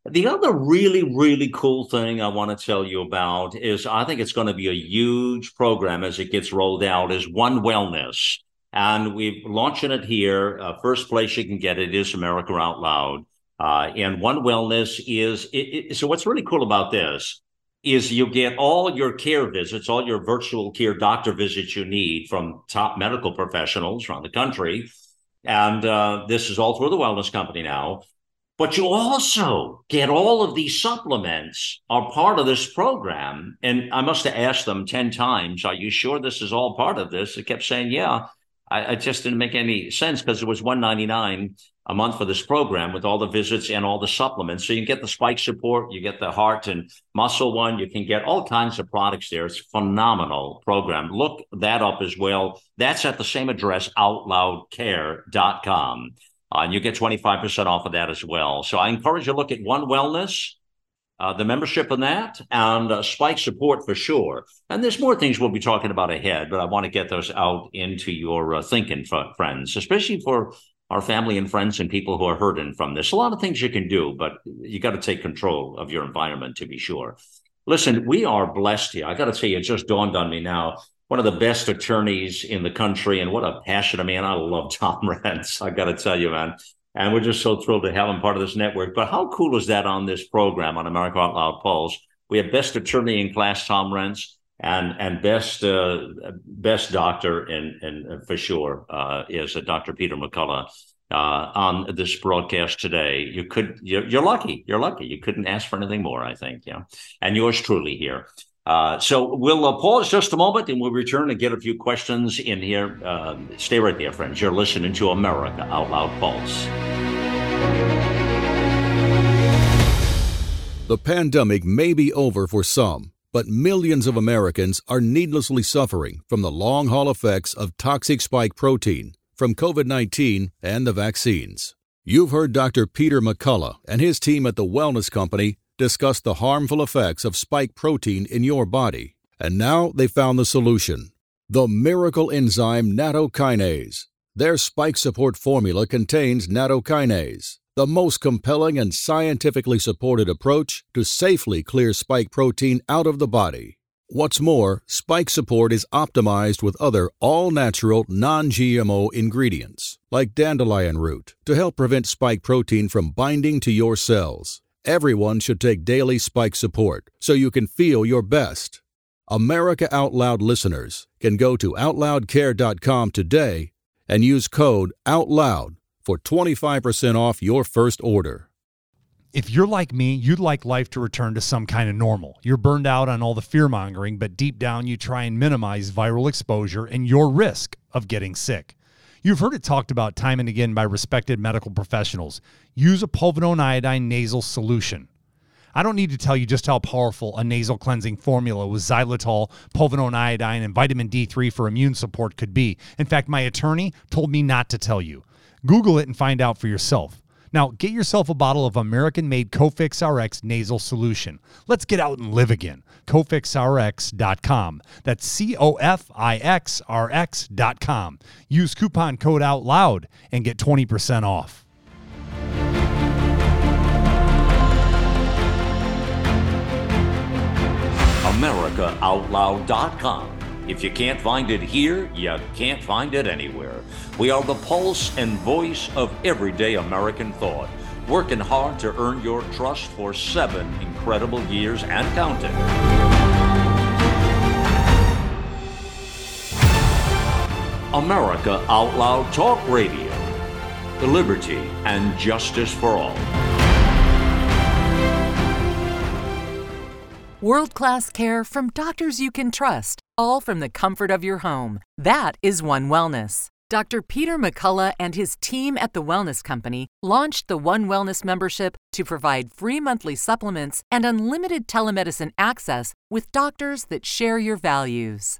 The other really, really cool thing I want to tell you about is I think it's going to be a huge program as it gets rolled out is One Wellness. And we're launching it here. Uh, first place you can get it is America Out Loud. Uh, and One Wellness is it, it, so what's really cool about this is you get all your care visits, all your virtual care doctor visits you need from top medical professionals around the country. And uh, this is all through the wellness company now. But you also get all of these supplements are part of this program. And I must have asked them 10 times, Are you sure this is all part of this? They kept saying, Yeah. I, I just didn't make any sense because it was 199 a month for this program with all the visits and all the supplements. So you can get the spike support, you get the heart and muscle one, you can get all kinds of products there. It's phenomenal program. Look that up as well. That's at the same address, outloudcare.com. Uh, and you get 25% off of that as well. So I encourage you to look at One Wellness, uh, the membership in that, and uh, Spike Support for sure. And there's more things we'll be talking about ahead, but I want to get those out into your uh, thinking, friends, especially for our family and friends and people who are hurting from this. A lot of things you can do, but you got to take control of your environment to be sure. Listen, we are blessed here. I got to tell you, it just dawned on me now one of the best attorneys in the country, and what a passionate man. I love Tom Renz. I got to tell you, man. And we're just so thrilled to have him part of this network. But how cool is that on this program on America Out Loud Pulse? We have best attorney in class, Tom Renz, and and best uh, best doctor, and and for sure uh, is uh, Dr. Peter McCullough uh, on this broadcast today. You could you're, you're, lucky. You're lucky. You couldn't ask for anything more. I think. Yeah, and yours truly here. Uh, so we'll uh, pause just a moment and we'll return and get a few questions in here. Uh, stay right there, friends. You're listening to America Out Loud Pulse. The pandemic may be over for some, but millions of Americans are needlessly suffering from the long haul effects of toxic spike protein from COVID 19 and the vaccines. You've heard Dr. Peter McCullough and his team at the Wellness Company discussed the harmful effects of spike protein in your body, and now they found the solution the miracle enzyme nattokinase. Their spike support formula contains nattokinase, the most compelling and scientifically supported approach to safely clear spike protein out of the body. What's more, spike support is optimized with other all natural, non GMO ingredients, like dandelion root, to help prevent spike protein from binding to your cells. Everyone should take daily spike support so you can feel your best. America Out Loud listeners can go to OutLoudCare.com today and use code OUTLOUD for 25% off your first order. If you're like me, you'd like life to return to some kind of normal. You're burned out on all the fear mongering, but deep down you try and minimize viral exposure and your risk of getting sick. You've heard it talked about time and again by respected medical professionals. Use a povidone iodine nasal solution. I don't need to tell you just how powerful a nasal cleansing formula with xylitol, povidone iodine, and vitamin D3 for immune support could be. In fact, my attorney told me not to tell you. Google it and find out for yourself. Now, get yourself a bottle of American made Cofix RX nasal solution. Let's get out and live again. CofixRx.com. That's C O F I X R X.com. Use coupon code OUT LOUD and get 20% off. AmericaOutloud.com. If you can't find it here, you can't find it anywhere. We are the pulse and voice of everyday American thought, working hard to earn your trust for seven incredible years and counting. America Out Loud Talk Radio. The liberty and justice for all. World class care from doctors you can trust, all from the comfort of your home. That is One Wellness. Dr. Peter McCullough and his team at the Wellness Company launched the One Wellness membership to provide free monthly supplements and unlimited telemedicine access with doctors that share your values.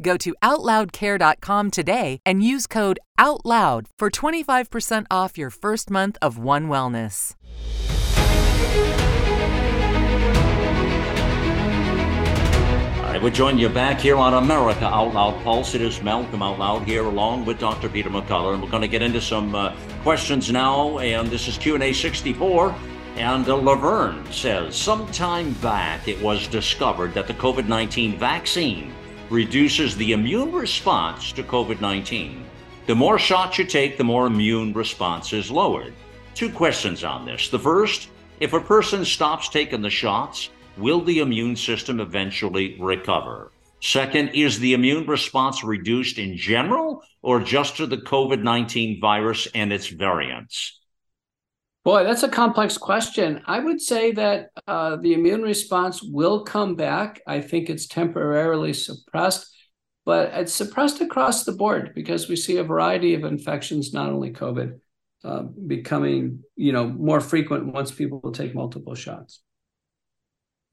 Go to OutLoudCare.com today and use code OUTLOUD for 25% off your first month of One Wellness. All right, we're joining you back here on America Out Loud Pulse. It is Malcolm Out Loud here, along with Dr. Peter McCullough, and we're going to get into some uh, questions now. And this is Q and A 64. And uh, Laverne says, sometime back it was discovered that the COVID 19 vaccine reduces the immune response to COVID 19. The more shots you take, the more immune response is lowered. Two questions on this. The first, if a person stops taking the shots, will the immune system eventually recover? Second, is the immune response reduced in general or just to the COVID 19 virus and its variants? Boy, that's a complex question. I would say that uh, the immune response will come back. I think it's temporarily suppressed, but it's suppressed across the board because we see a variety of infections, not only COVID, uh, becoming you know more frequent once people take multiple shots.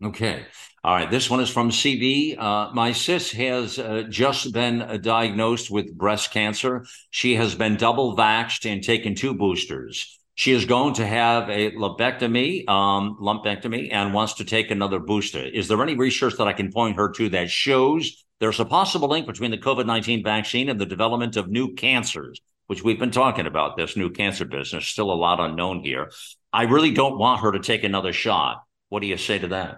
Okay. All right. This one is from CV. Uh, my sis has uh, just been uh, diagnosed with breast cancer. She has been double vaxxed and taken two boosters. She is going to have a lumpectomy, um, lumpectomy, and wants to take another booster. Is there any research that I can point her to that shows there's a possible link between the COVID 19 vaccine and the development of new cancers, which we've been talking about this new cancer business? Still a lot unknown here. I really don't want her to take another shot. What do you say to that?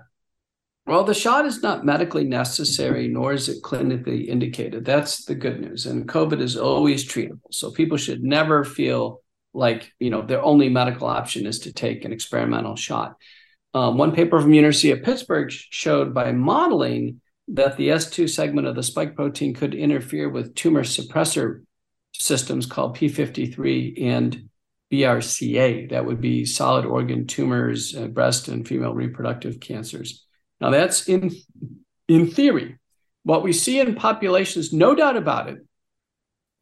Well, the shot is not medically necessary, nor is it clinically indicated. That's the good news. And COVID is always treatable. So people should never feel like you know their only medical option is to take an experimental shot. Um, one paper from University of Pittsburgh showed by modeling that the S2 segment of the spike protein could interfere with tumor suppressor systems called P53 and BRCA. That would be solid organ tumors, uh, breast and female reproductive cancers. Now that's in in theory. What we see in populations, no doubt about it,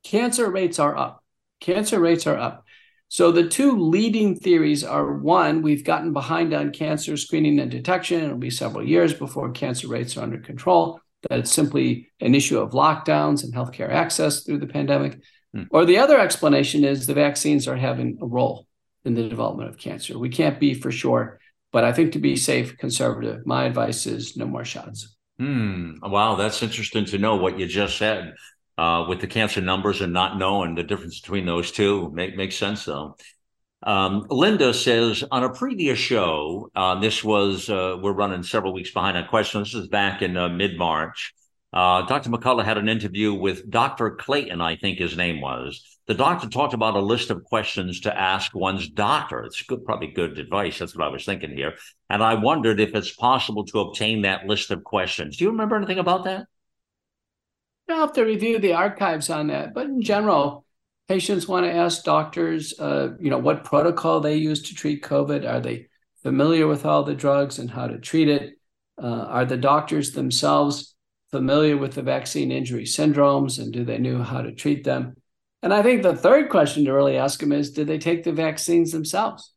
cancer rates are up. Cancer rates are up. So the two leading theories are one, we've gotten behind on cancer screening and detection. It'll be several years before cancer rates are under control. That it's simply an issue of lockdowns and healthcare access through the pandemic. Hmm. Or the other explanation is the vaccines are having a role in the development of cancer. We can't be for sure, but I think to be safe, conservative, my advice is no more shots. Hmm. Wow, that's interesting to know what you just said uh, with the cancer numbers and not knowing the difference between those two. Make, makes sense, though. Um, Linda says on a previous show, uh, this was, uh, we're running several weeks behind on questions. This is back in uh, mid March. Uh, Dr. McCullough had an interview with Dr. Clayton, I think his name was. The doctor talked about a list of questions to ask one's doctor. It's good, probably good advice. That's what I was thinking here. And I wondered if it's possible to obtain that list of questions. Do you remember anything about that? You'll have to review the archives on that. But in general, patients want to ask doctors, uh, you know, what protocol they use to treat COVID. Are they familiar with all the drugs and how to treat it? Uh, are the doctors themselves familiar with the vaccine injury syndromes and do they know how to treat them? And I think the third question to really ask them is, did they take the vaccines themselves?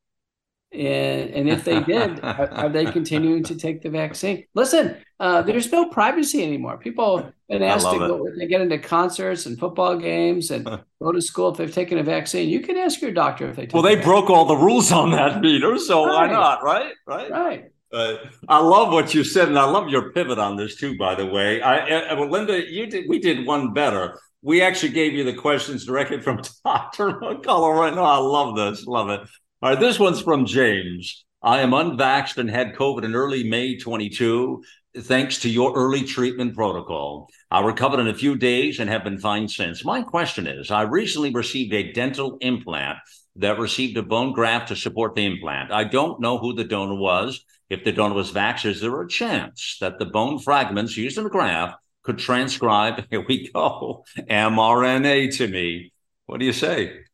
And, and if they did, are, are, they continuing to take the vaccine? Listen, uh, there's no privacy anymore. People have been asked to go, they get into concerts and football games and go to school if they've taken a vaccine. You can ask your doctor if they. well, they the broke all the rules on that, Peter. So right. why not? Right, right, right. Uh, I love what you said, and I love your pivot on this too. By the way, I, uh, Linda, you did. We did one better. We actually gave you the questions directly from Doctor McCullough right now. I love this. Love it. All right, this one's from James. I am unvaxxed and had COVID in early May 22, thanks to your early treatment protocol. I recovered in a few days and have been fine since. My question is I recently received a dental implant that received a bone graft to support the implant. I don't know who the donor was. If the donor was vaxxed, is there a chance that the bone fragments used in the graft could transcribe, here we go, mRNA to me? What do you say?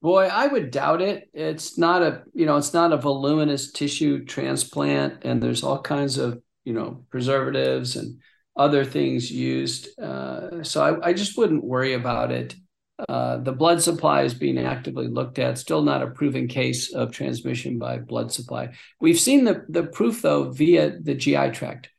Boy, I would doubt it. It's not a, you know, it's not a voluminous tissue transplant, and there's all kinds of, you know, preservatives and other things used. Uh, so I, I, just wouldn't worry about it. Uh, the blood supply is being actively looked at. Still not a proven case of transmission by blood supply. We've seen the the proof though via the GI tract.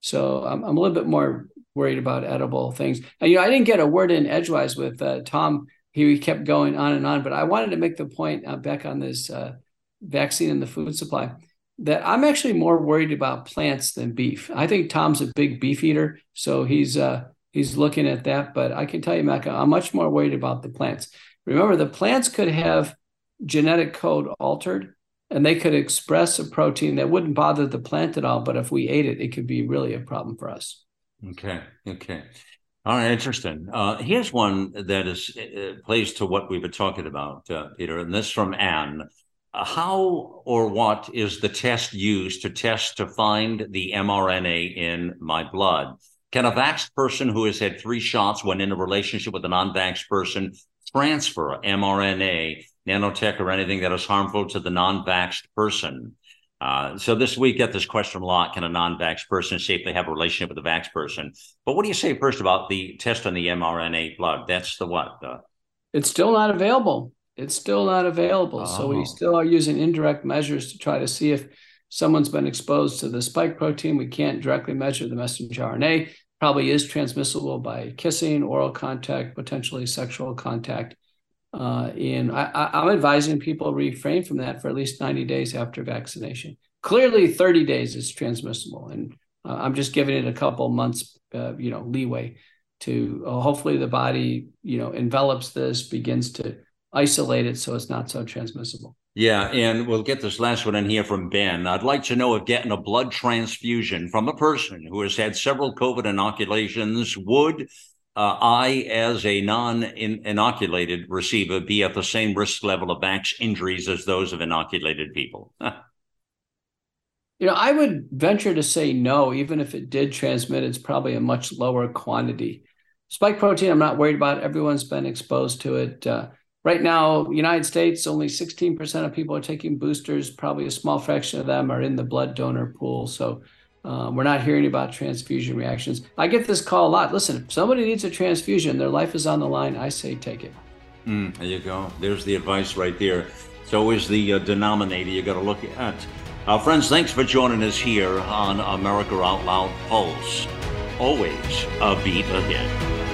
So I'm, I'm a little bit more worried about edible things. And you know, I didn't get a word in edgewise with uh, Tom. He kept going on and on, but I wanted to make the point uh, back on this uh, vaccine and the food supply that I'm actually more worried about plants than beef. I think Tom's a big beef eater, so he's uh, he's looking at that. But I can tell you, Mac, I'm much more worried about the plants. Remember, the plants could have genetic code altered, and they could express a protein that wouldn't bother the plant at all. But if we ate it, it could be really a problem for us. Okay. Okay. All right, interesting. Uh, here's one that is uh, plays to what we've been talking about, uh, Peter, and this from Anne how or what is the test used to test to find the mRNA in my blood? Can a vaxxed person who has had three shots when in a relationship with a non-vaxxed person transfer mRNA, nanotech, or anything that is harmful to the non-vaxxed person? Uh, so this week, get this question a lot: Can a non-vax person safely have a relationship with a vax person? But what do you say first about the test on the mRNA blood? That's the what? The... It's still not available it's still not available. Oh. So we oh. still are using indirect measures to try to see if someone's been exposed to the spike protein. We can't directly measure the messenger RNA. Probably is transmissible by kissing, oral contact, potentially sexual contact. Uh, and I, am advising people refrain from that for at least 90 days after vaccination. Clearly, 30 days is transmissible, and uh, I'm just giving it a couple months, uh, you know, leeway to uh, hopefully the body, you know, envelops this, begins to isolate it so it's not so transmissible. Yeah, and we'll get this last one in here from Ben. I'd like to know if getting a blood transfusion from a person who has had several COVID inoculations would uh, I, as a non inoculated receiver, be at the same risk level of vax injuries as those of inoculated people? you know, I would venture to say no, even if it did transmit, it's probably a much lower quantity. Spike protein, I'm not worried about. Everyone's been exposed to it. Uh, Right now, United States, only 16% of people are taking boosters. Probably a small fraction of them are in the blood donor pool. So uh, we're not hearing about transfusion reactions. I get this call a lot. Listen, if somebody needs a transfusion, their life is on the line. I say take it. Mm, there you go. There's the advice right there. So is the uh, denominator you got to look at. Our friends, thanks for joining us here on America Out Loud Pulse. Always a beat ahead.